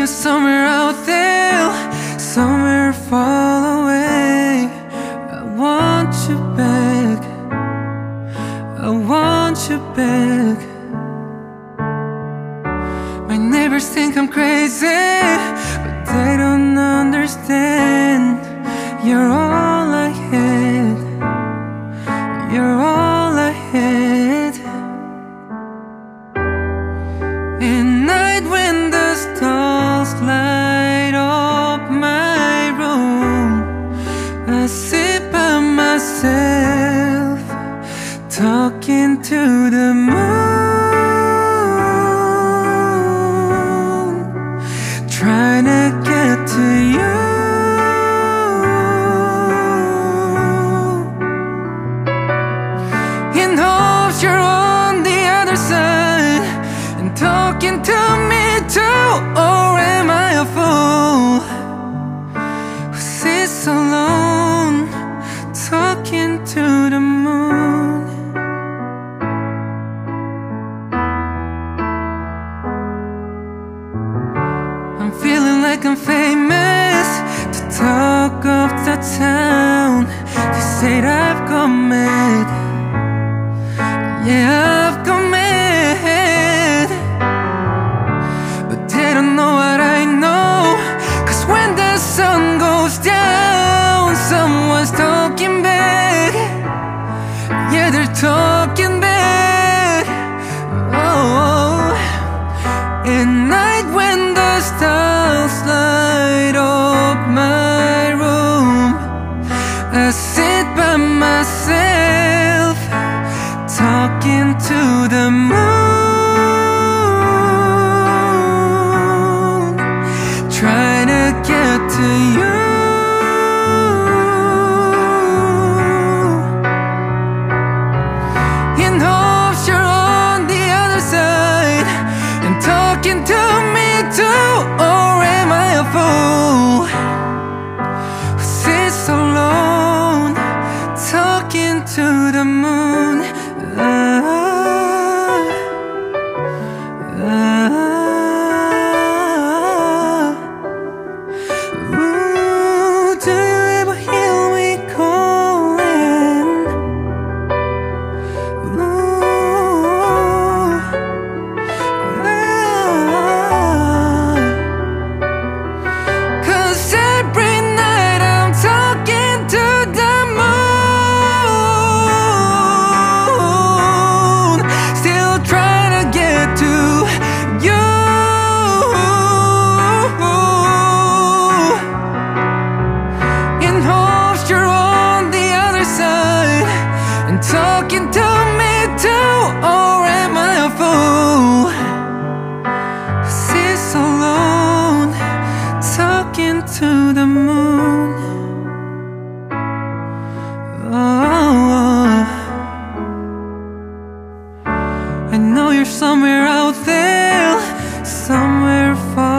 you somewhere out there, somewhere far away. I want you back. I want you back. My neighbors think I'm crazy, but they don't understand. You're all I had. You're all I had. At night when the stars light up my room, I sit by myself, talking to the moon, trying to get to you. In hopes you're on the other side and talking to me. Or am I a fool who sits alone talking to the moon? I'm feeling like I'm famous to talk of the town. They say that I sit by myself talking to the to the? I know you're somewhere out there, somewhere far.